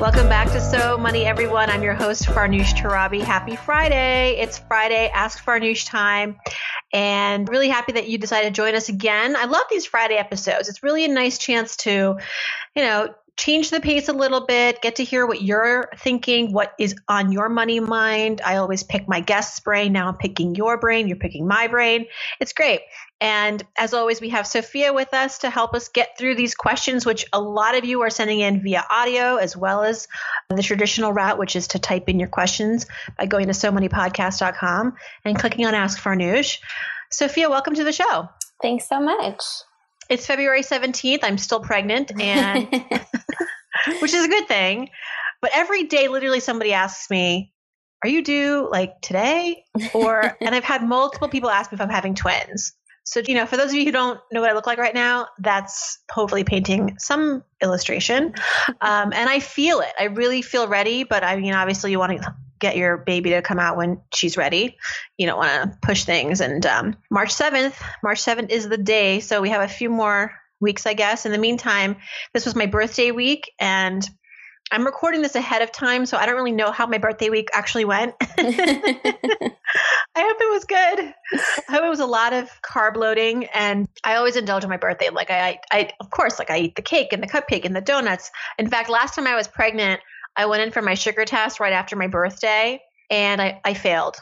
Welcome back to So Money, everyone. I'm your host, Farnoosh Torabi. Happy Friday. It's Friday, Ask Farnoosh time. And really happy that you decided to join us again. I love these Friday episodes. It's really a nice chance to, you know, change the pace a little bit, get to hear what you're thinking, what is on your money mind. I always pick my guest's brain. Now I'm picking your brain. You're picking my brain. It's great. And as always, we have Sophia with us to help us get through these questions, which a lot of you are sending in via audio as well as the traditional route, which is to type in your questions by going to so moneypodcast.com and clicking on Ask Farnoosh. Sophia, welcome to the show. Thanks so much. It's February 17th. I'm still pregnant and which is a good thing. But every day literally somebody asks me, "Are you due like today?" or and I've had multiple people ask me if I'm having twins. So, you know, for those of you who don't know what I look like right now, that's hopefully painting some illustration. Um, and I feel it. I really feel ready, but I mean, obviously, you want to get your baby to come out when she's ready. You don't want to push things. And um, March 7th, March 7th is the day. So we have a few more weeks, I guess. In the meantime, this was my birthday week and I'm recording this ahead of time, so I don't really know how my birthday week actually went. I hope it was good. I hope it was a lot of carb loading, and I always indulge in my birthday. Like I, I, of course, like I eat the cake and the cupcake and the donuts. In fact, last time I was pregnant, I went in for my sugar test right after my birthday and I, I failed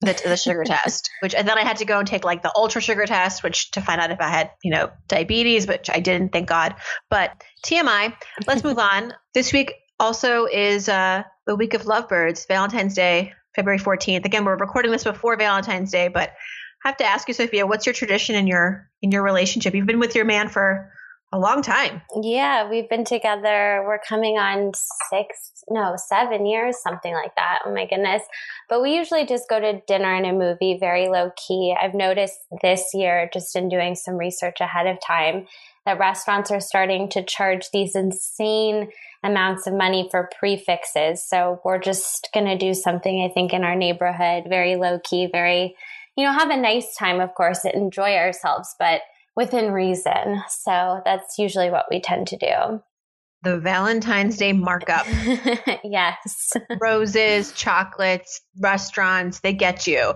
the, the sugar test, which, and then I had to go and take like the ultra sugar test, which to find out if I had, you know, diabetes, which I didn't, thank God. But TMI, let's move on. This week also is uh, the week of lovebirds, Valentine's Day, February 14th. Again, we're recording this before Valentine's Day, but I have to ask you, Sophia, what's your tradition in your in your relationship? You've been with your man for a long time. Yeah, we've been together. We're coming on six, no, seven years, something like that. Oh my goodness. But we usually just go to dinner and a movie, very low key. I've noticed this year, just in doing some research ahead of time, that restaurants are starting to charge these insane amounts of money for prix fixes. So we're just going to do something, I think, in our neighborhood, very low key, very, you know, have a nice time, of course, enjoy ourselves, but within reason. So that's usually what we tend to do. The Valentine's Day markup. yes. Roses, chocolates, restaurants, they get you.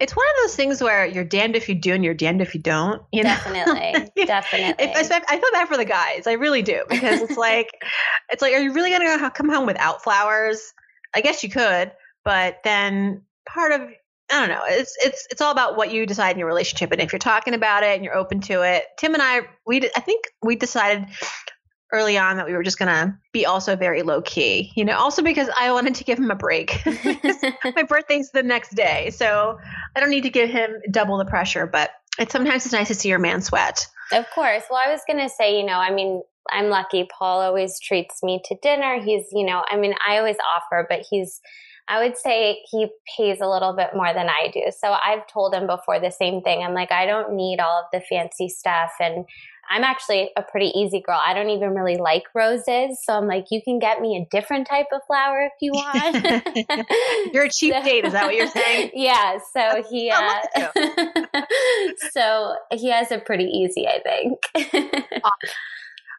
It's one of those things where you're damned if you do and you're damned if you don't. You know? Definitely, definitely. If, I feel bad for the guys. I really do because it's like, it's like, are you really going to come home without flowers? I guess you could, but then part of I don't know. It's it's it's all about what you decide in your relationship, and if you're talking about it and you're open to it. Tim and I, we I think we decided early on that we were just gonna be also very low key. You know, also because I wanted to give him a break. my birthday's the next day, so I don't need to give him double the pressure. But it's sometimes it's nice to see your man sweat. Of course. Well, I was gonna say, you know, I mean, I'm lucky. Paul always treats me to dinner. He's, you know, I mean, I always offer, but he's I would say he pays a little bit more than I do. So I've told him before the same thing. I'm like, I don't need all of the fancy stuff. And I'm actually a pretty easy girl. I don't even really like roses. So I'm like, you can get me a different type of flower if you want. you're a cheap so, date. Is that what you're saying? Yeah. So he, uh, so he has a pretty easy, I think.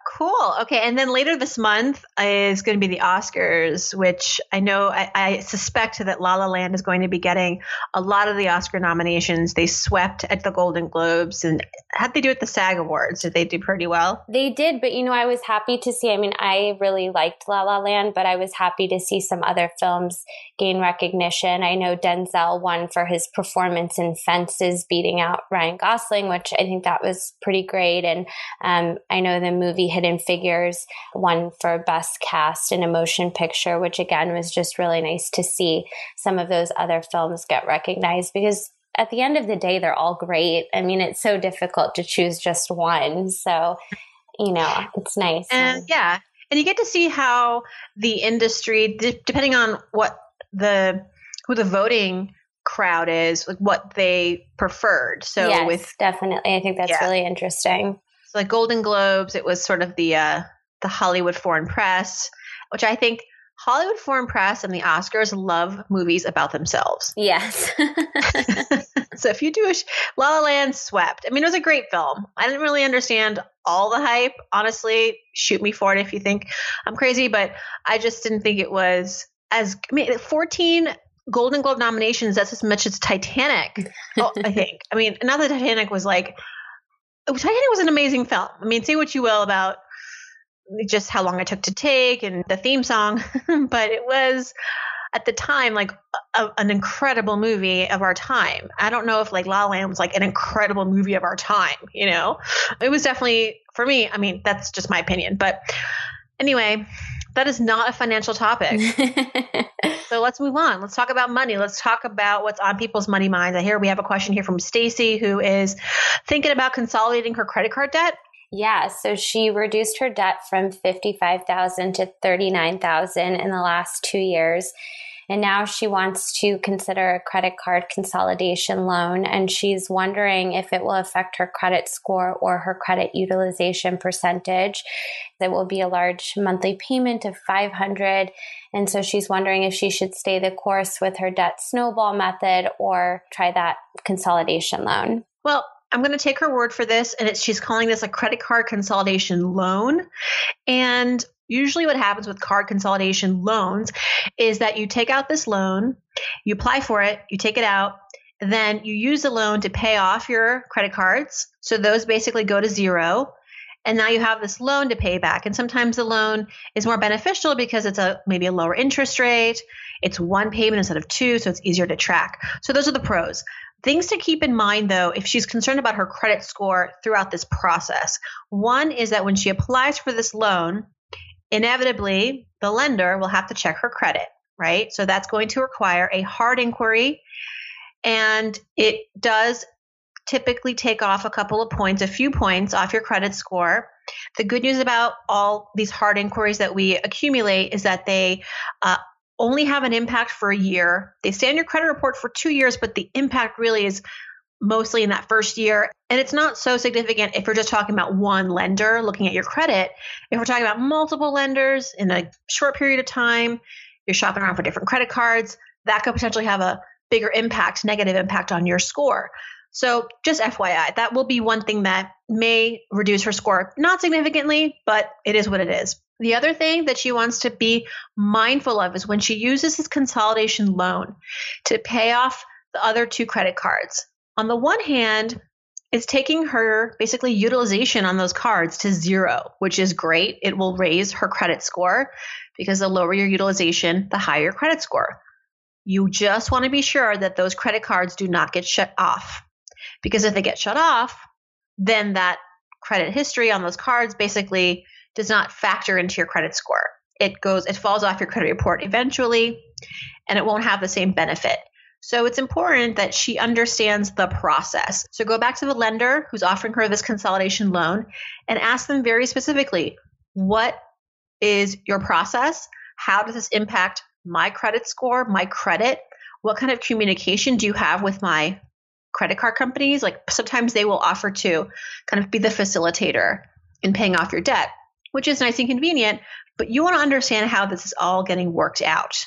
Cool. Okay. And then later this month is going to be the Oscars, which I know I, I, suspect that La La Land is going to be getting a lot of the Oscar nominations. They swept at the Golden Globes. And how'd they do at the SAG Awards? Did they do pretty well? They did. But, you know, I was happy to see, I mean, I really liked La La Land, but I was happy to see some other films gain recognition. I know Denzel won for his performance in Fences, beating out Ryan Gosling, which I think that was pretty great. And um, I know the movie Hidden Figures won for Best Cast in a Motion Picture, which again was just really nice to see some of those other films get recognized because at the end of the day, they're all great. I mean, it's so difficult to choose just one. So, you know, it's nice. And yeah, and you get to see how the industry, depending on what the who the voting crowd is, like what they preferred. So yes, with definitely, I think that's yeah. really interesting. So like Golden Globes, it was sort of the uh, the Hollywood Foreign Press, which I think Hollywood Foreign Press and the Oscars love movies about themselves. Yes. so if you do a La La Land swept. I mean, it was a great film. I didn't really understand all the hype. Honestly, shoot me for it if you think I'm crazy, but I just didn't think it was as I mean, 14 Golden Globe nominations. That's as much as Titanic. oh, I think. I mean, not that Titanic was like Titanic was an amazing film. I mean, say what you will about just how long it took to take and the theme song, but it was at the time like a, an incredible movie of our time. I don't know if like La La Land was like an incredible movie of our time, you know. It was definitely for me, I mean, that's just my opinion, but anyway, that is not a financial topic. so let's move on. Let's talk about money. Let's talk about what's on people's money minds. I hear we have a question here from Stacy who is thinking about consolidating her credit card debt. Yeah, so she reduced her debt from 55,000 to 39,000 in the last 2 years. And now she wants to consider a credit card consolidation loan and she's wondering if it will affect her credit score or her credit utilization percentage. There will be a large monthly payment of 500 and so she's wondering if she should stay the course with her debt snowball method or try that consolidation loan. Well, I'm going to take her word for this, and she's calling this a credit card consolidation loan. And usually, what happens with card consolidation loans is that you take out this loan, you apply for it, you take it out, then you use the loan to pay off your credit cards. So those basically go to zero. And now you have this loan to pay back. And sometimes the loan is more beneficial because it's a maybe a lower interest rate. It's one payment instead of two, so it's easier to track. So those are the pros. Things to keep in mind, though, if she's concerned about her credit score throughout this process. One is that when she applies for this loan, inevitably the lender will have to check her credit, right? So that's going to require a hard inquiry. And it does typically take off a couple of points, a few points off your credit score. The good news about all these hard inquiries that we accumulate is that they uh, only have an impact for a year. They stay on your credit report for two years, but the impact really is mostly in that first year. And it's not so significant if we're just talking about one lender looking at your credit. If we're talking about multiple lenders in a short period of time, you're shopping around for different credit cards, that could potentially have a bigger impact, negative impact on your score. So, just FYI, that will be one thing that may reduce her score, not significantly, but it is what it is. The other thing that she wants to be mindful of is when she uses this consolidation loan to pay off the other two credit cards. On the one hand, it's taking her basically utilization on those cards to zero, which is great. It will raise her credit score because the lower your utilization, the higher your credit score. You just want to be sure that those credit cards do not get shut off. Because if they get shut off, then that credit history on those cards basically does not factor into your credit score. It goes, it falls off your credit report eventually, and it won't have the same benefit. So it's important that she understands the process. So go back to the lender who's offering her this consolidation loan and ask them very specifically, what is your process? How does this impact my credit score, my credit? What kind of communication do you have with my credit card companies? Like sometimes they will offer to kind of be the facilitator in paying off your debt which is nice and convenient, but you want to understand how this is all getting worked out.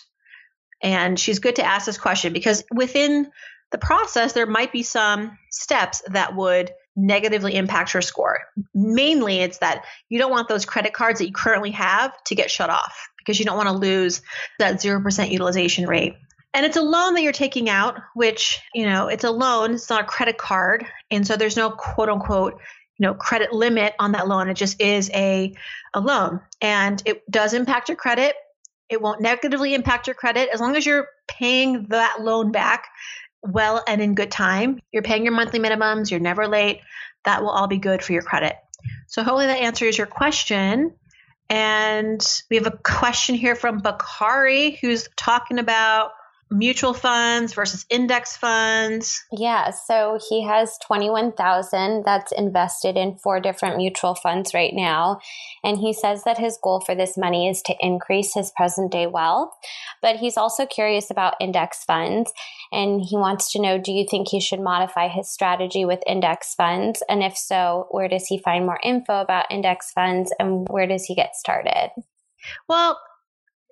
And she's good to ask this question because within the process, there might be some steps that would negatively impact her score. Mainly, it's that you don't want those credit cards that you currently have to get shut off because you don't want to lose that 0% utilization rate. And it's a loan that you're taking out, which, you know, it's a loan, it's not a credit card. And so there's no quote unquote you know credit limit on that loan it just is a, a loan and it does impact your credit it won't negatively impact your credit. As long as you're paying that loan back well and in good time you're paying your monthly minimums you're never late that will all be good for your credit. So hopefully that answers your question. And we have a question here from bakari who's talking about mutual funds versus index funds? Yeah, so he has 21,000 that's invested in four different mutual funds right now, and he says that his goal for this money is to increase his present day wealth, but he's also curious about index funds and he wants to know do you think he should modify his strategy with index funds and if so, where does he find more info about index funds and where does he get started? Well,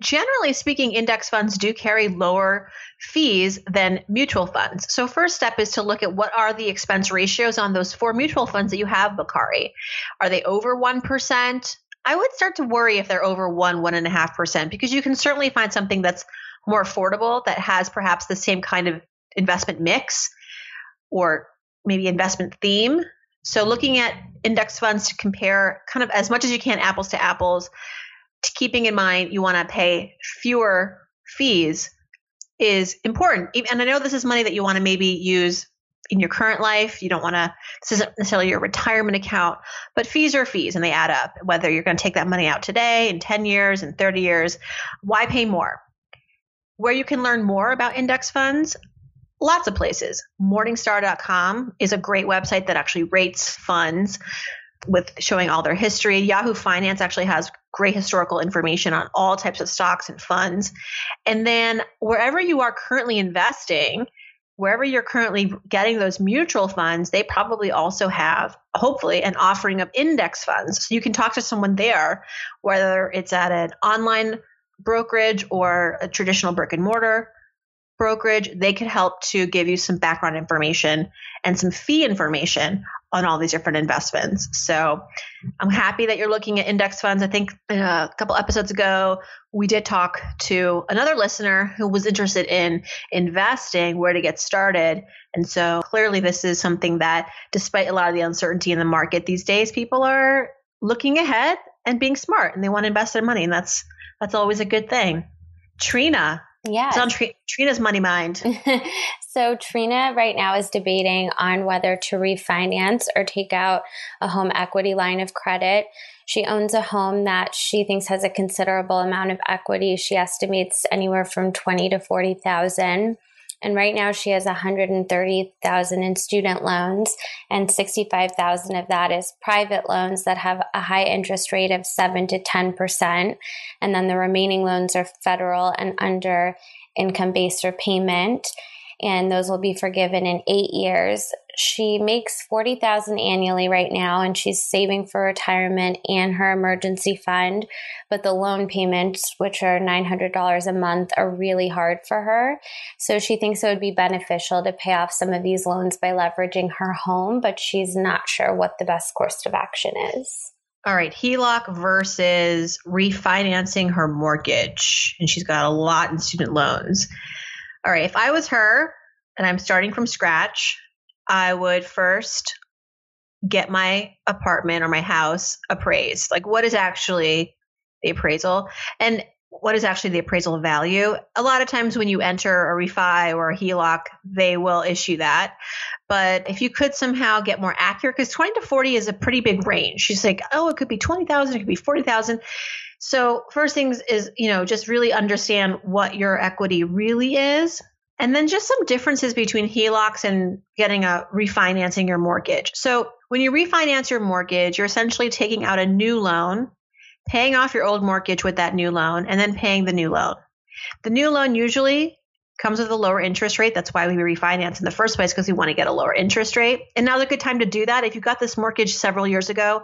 generally speaking, index funds do carry lower fees than mutual funds. So, first step is to look at what are the expense ratios on those four mutual funds that you have, Bakari. Are they over 1%? I would start to worry if they're over 1, 1.5%, because you can certainly find something that's more affordable that has perhaps the same kind of investment mix or maybe investment theme. So, looking at index funds to compare kind of as much as you can apples to apples keeping in mind you want to pay fewer fees is important. And I know this is money that you want to maybe use in your current life. You don't want to, this isn't necessarily your retirement account, but fees are fees and they add up. Whether you're going to take that money out today, in 10 years, in 30 years, why pay more? Where you can learn more about index funds, lots of places. Morningstar.com is a great website that actually rates funds with showing all their history. Yahoo Finance actually has great historical information on all types of stocks and funds. And then wherever you are currently investing, wherever you're currently getting those mutual funds, they probably also have, hopefully, an offering of index funds. So you can talk to someone there, whether it's at an online brokerage or a traditional brick and mortar brokerage, they could help to give you some background information and some fee information on all these different investments. So I'm happy that you're looking at index funds. I think uh, a couple episodes ago, we did talk to another listener who was interested in investing, where to get started. And so clearly, this is something that, despite a lot of the uncertainty in the market these days, people are looking ahead and being smart and they want to invest their money. And that's, that's always a good thing. Trina, yeah. It's on Trina's money mind. so Trina right now is debating on whether to refinance or take out a home equity line of credit. She owns a home that she thinks has a considerable amount of equity. She estimates anywhere from 20 to 40,000. And right now she has 130,000 in student loans and 65,000 of that is private loans that have a high interest rate of 7 to 10%. And then the remaining loans are federal and under income based repayment and those will be forgiven in eight years. She makes forty thousand annually right now, and she's saving for retirement and her emergency fund. But the loan payments, which are nine hundred dollars a month, are really hard for her. So she thinks it would be beneficial to pay off some of these loans by leveraging her home, but she's not sure what the best course of action is. All right, HELOC versus refinancing her mortgage. And she's got a lot in student loans all right, if I was her and I'm starting from scratch, I would first get my apartment or my house appraised. Like, what is actually the appraisal? And what is actually the appraisal value? A lot of times when you enter a refi or a HELOC, they will issue that. But if you could somehow get more accurate, because 20 to 40 is a pretty big range. She's like, oh, it could be 20,000, it could be 40,000. So first things is, you know, just really understand what your equity really is. And then just some differences between HELOCs and getting a refinancing your mortgage. So when you refinance your mortgage, you're essentially taking out a new loan, paying off your old mortgage with that new loan, and then paying the new loan. The new loan usually comes with a lower interest rate. That's why we refinance in the first place because we want to get a lower interest rate. And now's a good time to do that. If you got this mortgage several years ago,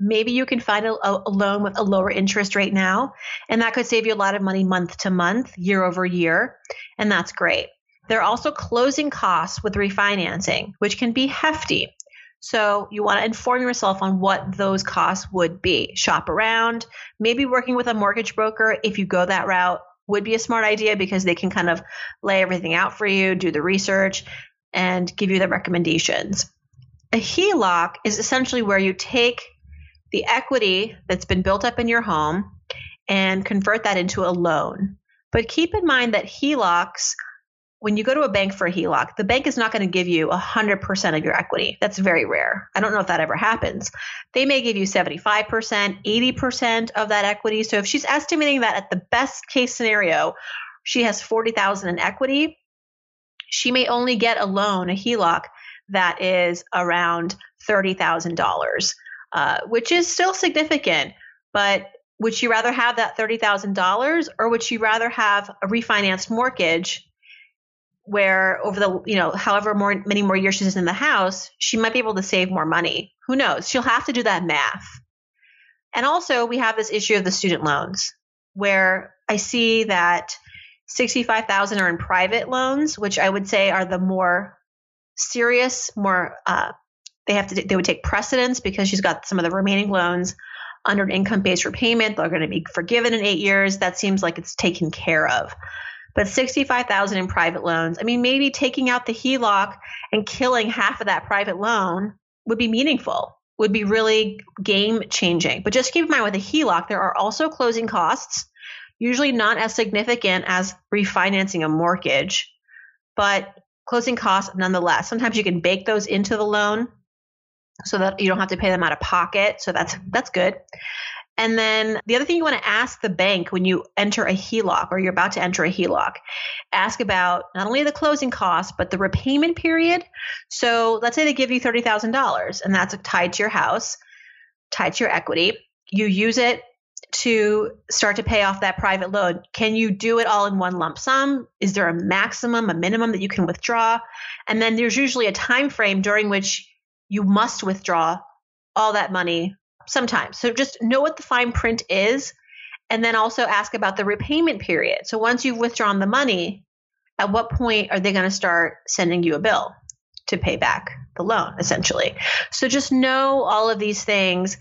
maybe you can find a, a, loan with a lower interest rate now and that could save you a lot of money month to month year over year and that's great. There are also closing costs with refinancing which can be hefty. So you want to inform yourself on what those costs would be. Shop around. Maybe working with a mortgage broker if you go that route would be a smart idea because they can kind of lay everything out for you do the research and give you the recommendations. A HELOC is essentially where you take the equity that's been built up in your home and convert that into a loan. But keep in mind that HELOCs, when you go to a bank for a HELOC, the bank is not going to give you 100% of your equity. That's very rare. I don't know if that ever happens. They may give you 75%, 80% of that equity. So if she's estimating that at the best case scenario, she has 40,000 in equity, she may only get a loan, a HELOC that is around $30,000, uh, which is still significant. But would she rather have that $30,000 or would she rather have a refinanced mortgage where over the, you know, however more, many more years she's in the house, she might be able to save more money? Who knows? She'll have to do that math. And also, we have this issue of the student loans where I see that 65,000 are in private loans, which I would say are the more serious, more uh, they have to they would take precedence because she's got some of the remaining loans under an income based repayment. They're going to be forgiven in eight years. That seems like it's taken care of. But 65,000 in private loans. I mean, maybe taking out the HELOC and killing half of that private loan would be meaningful, would be really game changing. But just keep in mind with a HELOC, there are also closing costs, usually not as significant as refinancing a mortgage, but closing costs nonetheless. Sometimes you can bake those into the loan so that you don't have to pay them out of pocket. So that's that's good. And then the other thing you want to ask the bank when you enter a HELOC or you're about to enter a HELOC, ask about not only the closing costs, but the repayment period. So let's say they give you $30,000 and that's tied to your house, tied to your equity. You use it to start to pay off that private loan. Can you do it all in one lump sum? Is there a maximum, a minimum that you can withdraw? And then there's usually a time frame during which you must withdraw all that money sometimes. So just know what the fine print is and then also ask about the repayment period. So once you've withdrawn the money, at what point are they going to start sending you a bill to pay back the loan essentially? So just know all of these things.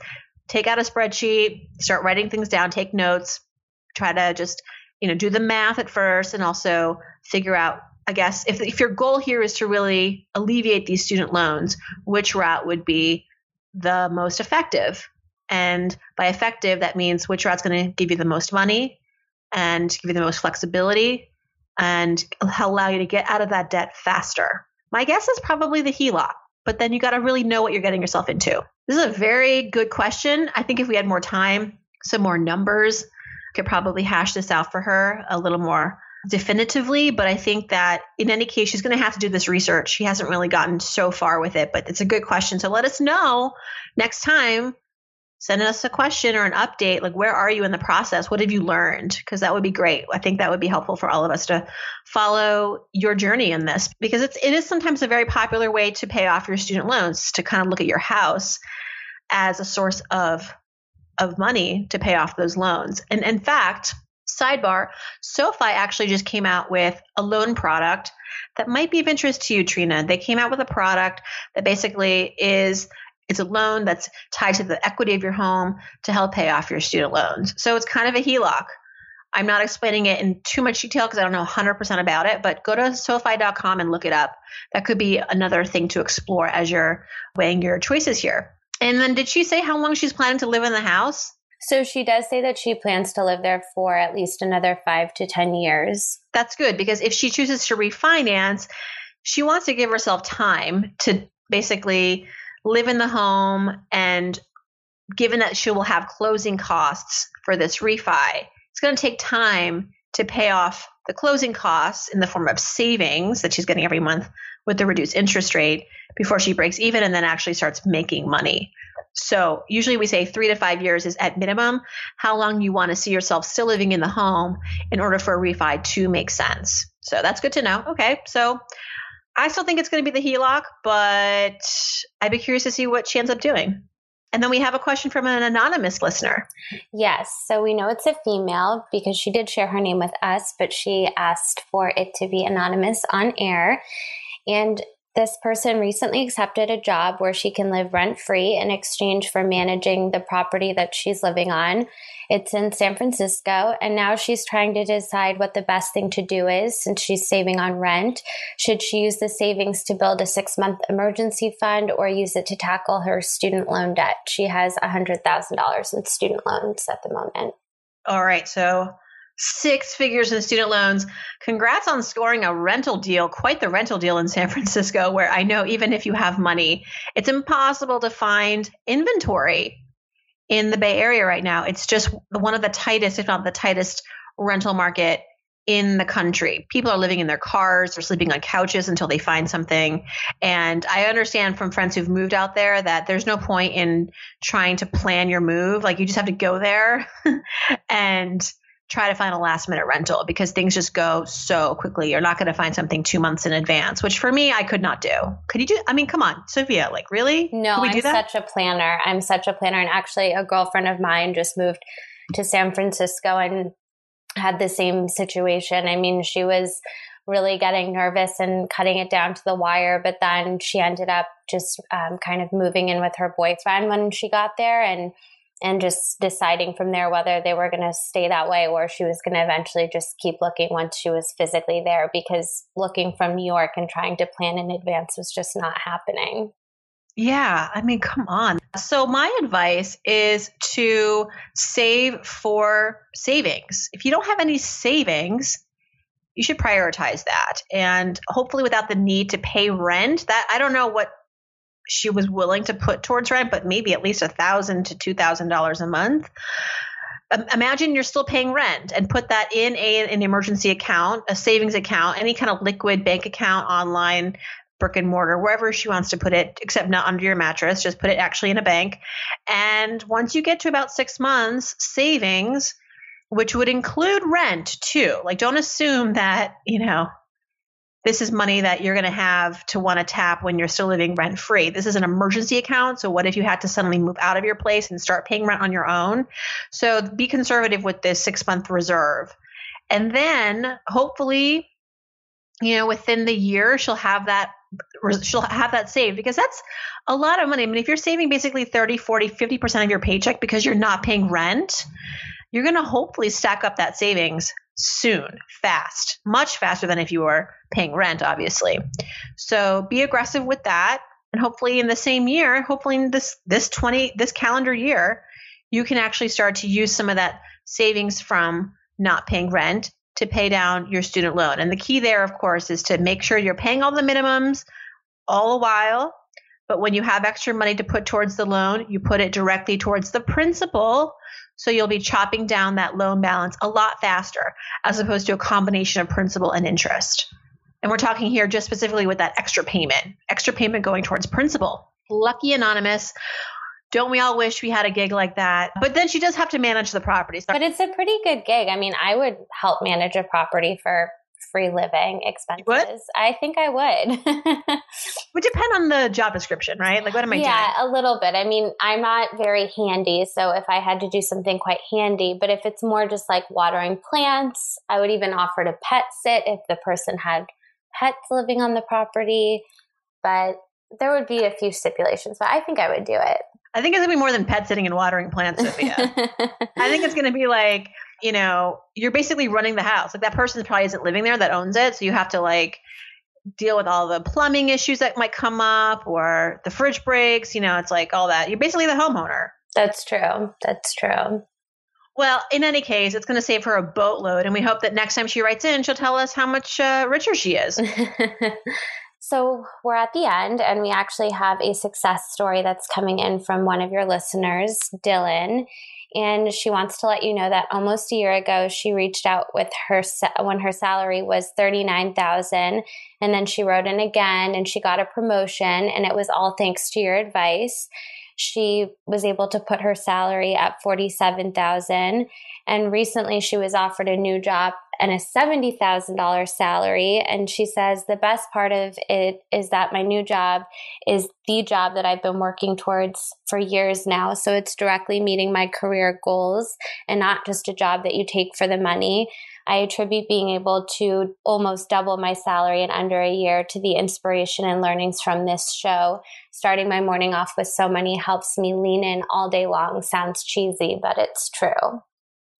Take out a spreadsheet, start writing things down, take notes, try to just, you know, do the math at first and also figure out I guess if if your goal here is to really alleviate these student loans, which route would be the most effective? And by effective, that means which route's going to give you the most money and give you the most flexibility and allow you to get out of that debt faster. My guess is probably the HELOC, but then you got to really know what you're getting yourself into. This is a very good question. I think if we had more time, some more numbers, could probably hash this out for her a little more definitively, but I think that in any case, she's going to have to do this research. She hasn't really gotten so far with it, but it's a good question. So let us know next time. Send us a question or an update. Like, where are you in the process? What have you learned? Because that would be great. I think that would be helpful for all of us to follow your journey in this because it's it is sometimes a very popular way to pay off your student loans to kind of look at your house as a source of of money to pay off those loans. And in fact, Sidebar, SoFi actually just came out with a loan product that might be of interest to you, Trina. They came out with a product that basically is it's a loan that's tied to the equity of your home to help pay off your student loans. So it's kind of a HELOC. I'm not explaining it in too much detail because I don't know 100% about it, but go to SoFi.com and look it up. That could be another thing to explore as you're weighing your choices here. And then did she say how long she's planning to live in the house? So she does say that she plans to live there for at least another five to 10 years. That's good because if she chooses to refinance, she wants to give herself time to basically live in the home. And given that she will have closing costs for this refi, it's going to take time to pay off the closing costs in the form of savings that she's getting every month with the reduced interest rate before she breaks even and then actually starts making money. So usually we say three to five years is at minimum how long you want to see yourself still living in the home in order for a refi to make sense. So that's good to know. Okay. So I still think it's going to be the HELOC, but I'd be curious to see what she ends up doing. And then we have a question from an anonymous listener. Yes. So we know it's a female because she did share her name with us, but she asked for it to be anonymous on air. And this person recently accepted a job where she can live rent free in exchange for managing the property that she's living on. It's in San Francisco, and now she's trying to decide what the best thing to do is since she's saving on rent. Should she use the savings to build a six month emergency fund or use it to tackle her student loan debt? She has $100,000 in student loans at the moment. All right. So six figures in student loans. Congrats on scoring a rental deal, quite the rental deal in San Francisco, where I know even if you have money, it's impossible to find inventory in the Bay Area right now. It's just one of the tightest, if not the tightest, rental market in the country. People are living in their cars or sleeping on couches until they find something. And I understand from friends who've moved out there that there's no point in trying to plan your move. Like you just have to go there and try to find a last minute rental because things just go so quickly. You're not going to find something two months in advance, which for me, I could not do. Could you do? I mean, come on, Sophia, like really? No, I'm such a planner. I'm such a planner. And actually, a girlfriend of mine just moved to San Francisco and had the same situation. I mean, she was really getting nervous and cutting it down to the wire, but then she ended up just um, kind of moving in with her boyfriend when she got there and and just deciding from there whether they were going to stay that way or she was going to eventually just keep looking once she was physically there because looking from New York and trying to plan in advance was just not happening. Yeah, I mean, come on. So, my advice is to save for savings. If you don't have any savings, you should prioritize that. And hopefully, without the need to pay rent, that I don't know what she was willing to put towards rent, but maybe at least a thousand to two thousand dollars a month. Imagine you're still paying rent and put that in a, an emergency account, a savings account, any kind of liquid bank account online brick and mortar, wherever she wants to put it, except not under your mattress. Just put it actually in a bank. And once you get to about six months, savings, which would include rent too. Like, don't assume that, you know, this is money that you're going to have to want to tap when you're still living rent free. This is an emergency account. So, what if you had to suddenly move out of your place and start paying rent on your own? So, be conservative with this six month reserve. And then hopefully, you know, within the year, she'll have that she'll have that saved because that's a lot of money. I mean, if you're saving basically 30, 40, 50% of your paycheck because you're not paying rent, you're going to hopefully stack up that savings soon, fast, much faster than if you were paying rent, obviously. So be aggressive with that. And hopefully in the same year, hopefully in this this 20 this calendar year, you can actually start to use some of that savings from not paying rent to pay down your student loan. And the key there, of course, is to make sure you're paying all the minimums all the while. But when you have extra money to put towards the loan, you put it directly towards the principal. So you'll be chopping down that loan balance a lot faster as opposed to a combination of principal and interest. And we're talking here just specifically with that extra payment, extra payment going towards principal. Lucky Anonymous don't we all wish we had a gig like that? But then she does have to manage the property. But it's a pretty good gig. I mean, I would help manage a property for free living expenses. I think I would. would depend on the job description, right? Like, what am I yeah, doing? Yeah, a little bit. I mean, I'm not very handy. So if I had to do something quite handy, but if it's more just like watering plants, I would even offer to pet sit if the person had pets living on the property. But there would be a few stipulations, but I think I would do it. I think it's gonna be more than pet sitting and watering plants, Sophia. I think it's gonna be like, you know, you're basically running the house. Like that person probably isn't living there that owns it. So you have to like deal with all the plumbing issues that might come up or the fridge breaks, you know, it's like all that. You're basically the homeowner. That's true. That's true. Well, in any case, it's going to save her a boatload. And we hope that next time she writes in, she'll tell us how much uh, richer she is. So we're at the end, and we actually have a success story that's coming in from one of your listeners, Dylan. And she wants to let you know that almost a year ago, she reached out with her when her salary was thirty nine thousand, and then she wrote in again, and she got a promotion, and it was all thanks to your advice. She was able to put her salary at forty seven thousand, and recently she was offered a new job and a $70,000 salary. And she says the best part of it is that my new job is the job that I've been working towards for years now. So it's directly meeting my career goals and not just a job that you take for the money. I attribute being able to almost double my salary in under a year to the inspiration and learnings from this show. Starting my morning off with So Money helps me lean in all day long. Sounds cheesy, but it's true.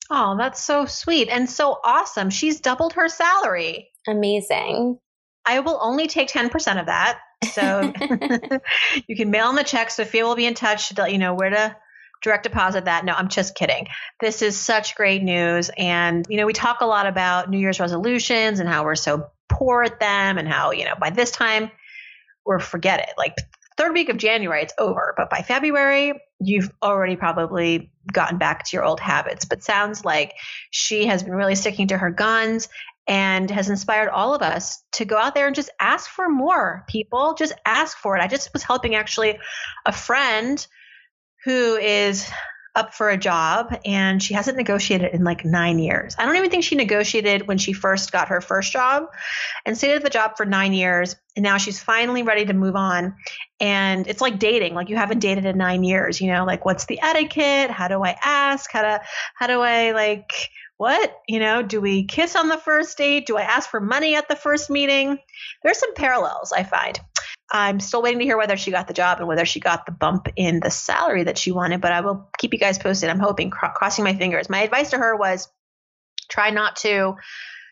Oh, that's so sweet and so awesome. She's doubled her salary. Amazing. I will only take 10% of that. So you can mail in the check. Sophia will be in touch to let you know where to direct deposit that. No, I'm just kidding. This is such great news. And, you know, we talk a lot about New Year's resolutions and how we're so poor at them and how, you know, by this time we're forget it. Like third week of January, it's over. But by February, you've already probably gotten back to your old habits. But sounds like she has been really sticking to her guns and has inspired all of us to go out there and just ask for more people. Just ask for it. I just was helping actually a friend who is up for a job and she hasn't negotiated in like nine years. I don't even think she negotiated when she first got her first job and stayed at the job for nine years. And now she's finally ready to move on. And it's like dating, like you haven't dated in nine years, you know, like what's the etiquette? How do I ask? How to, how do I like, what? You know, do we kiss on the first date? Do I ask for money at the first meeting? There's some parallels I find. I'm still waiting to hear whether she got the job and whether she got the bump in the salary that she wanted, but I will keep you guys posted. I'm hoping, crossing my fingers. My advice to her was try not to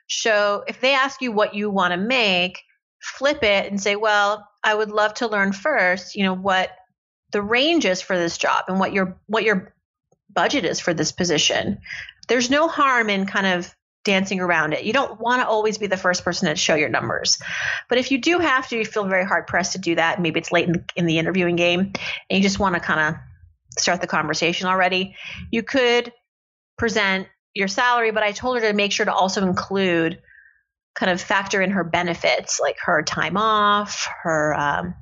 show, if they ask you what you want to make, flip it and say, well, I would love to learn first, you know, what the range is for this job and what your what your budget is for this position. There's no harm in kind of dancing around it. You don't want to always be the first person to show your numbers. But if you do have to, you feel very hard pressed to do that. Maybe it's late in the, in the interviewing game and you just want to kind of start the conversation already. You could present your salary, but I told her to make sure to also include kind of factor in her benefits like her time off, her um,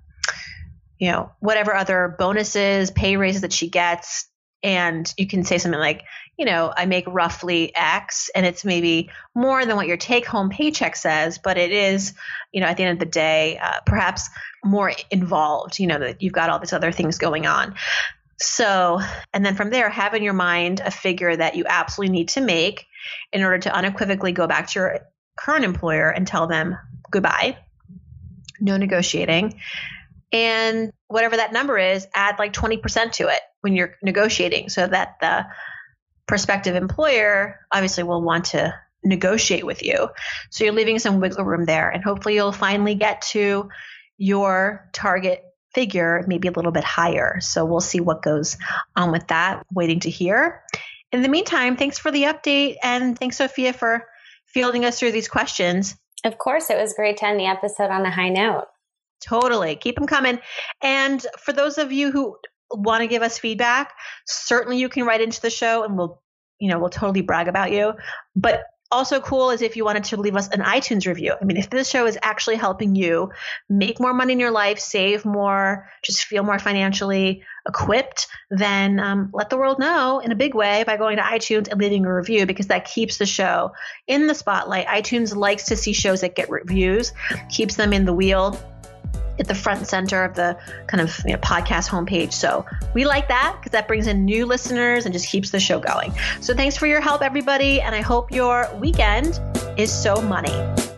you know, whatever other bonuses, pay raises that she gets. And you can say something like, you know, I make roughly X and it's maybe more than what your take home paycheck says, but it is, you know, at the end of the day, uh, perhaps more involved, you know, that you've got all these other things going on. So, and then from there, have in your mind a figure that you absolutely need to make in order to unequivocally go back to your current employer and tell them goodbye, no negotiating. And whatever that number is, add like 20% to it when you're negotiating so that the prospective employer obviously will want to negotiate with you. So you're leaving some wiggle room there, and hopefully you'll finally get to your target figure, maybe a little bit higher. So we'll see what goes on with that. Waiting to hear. In the meantime, thanks for the update, and thanks, Sophia, for fielding us through these questions. Of course, it was great to end the episode on a high note. Totally. Keep them coming. And for those of you who want to give us feedback, certainly you can write into the show and we'll, you know, we'll totally brag about you. But also cool is if you wanted to leave us an iTunes review. I mean, if this show is actually helping you make more money in your life, save more, just feel more financially equipped, then um, let the world know in a big way by going to iTunes and leaving a review because that keeps the show in the spotlight. iTunes likes to see shows that get reviews, keeps them in the wheel at the front center of the kind of you know, podcast homepage. So we like that because that brings in new listeners and just keeps the show going. So thanks for your help, everybody. And I hope your weekend is so money.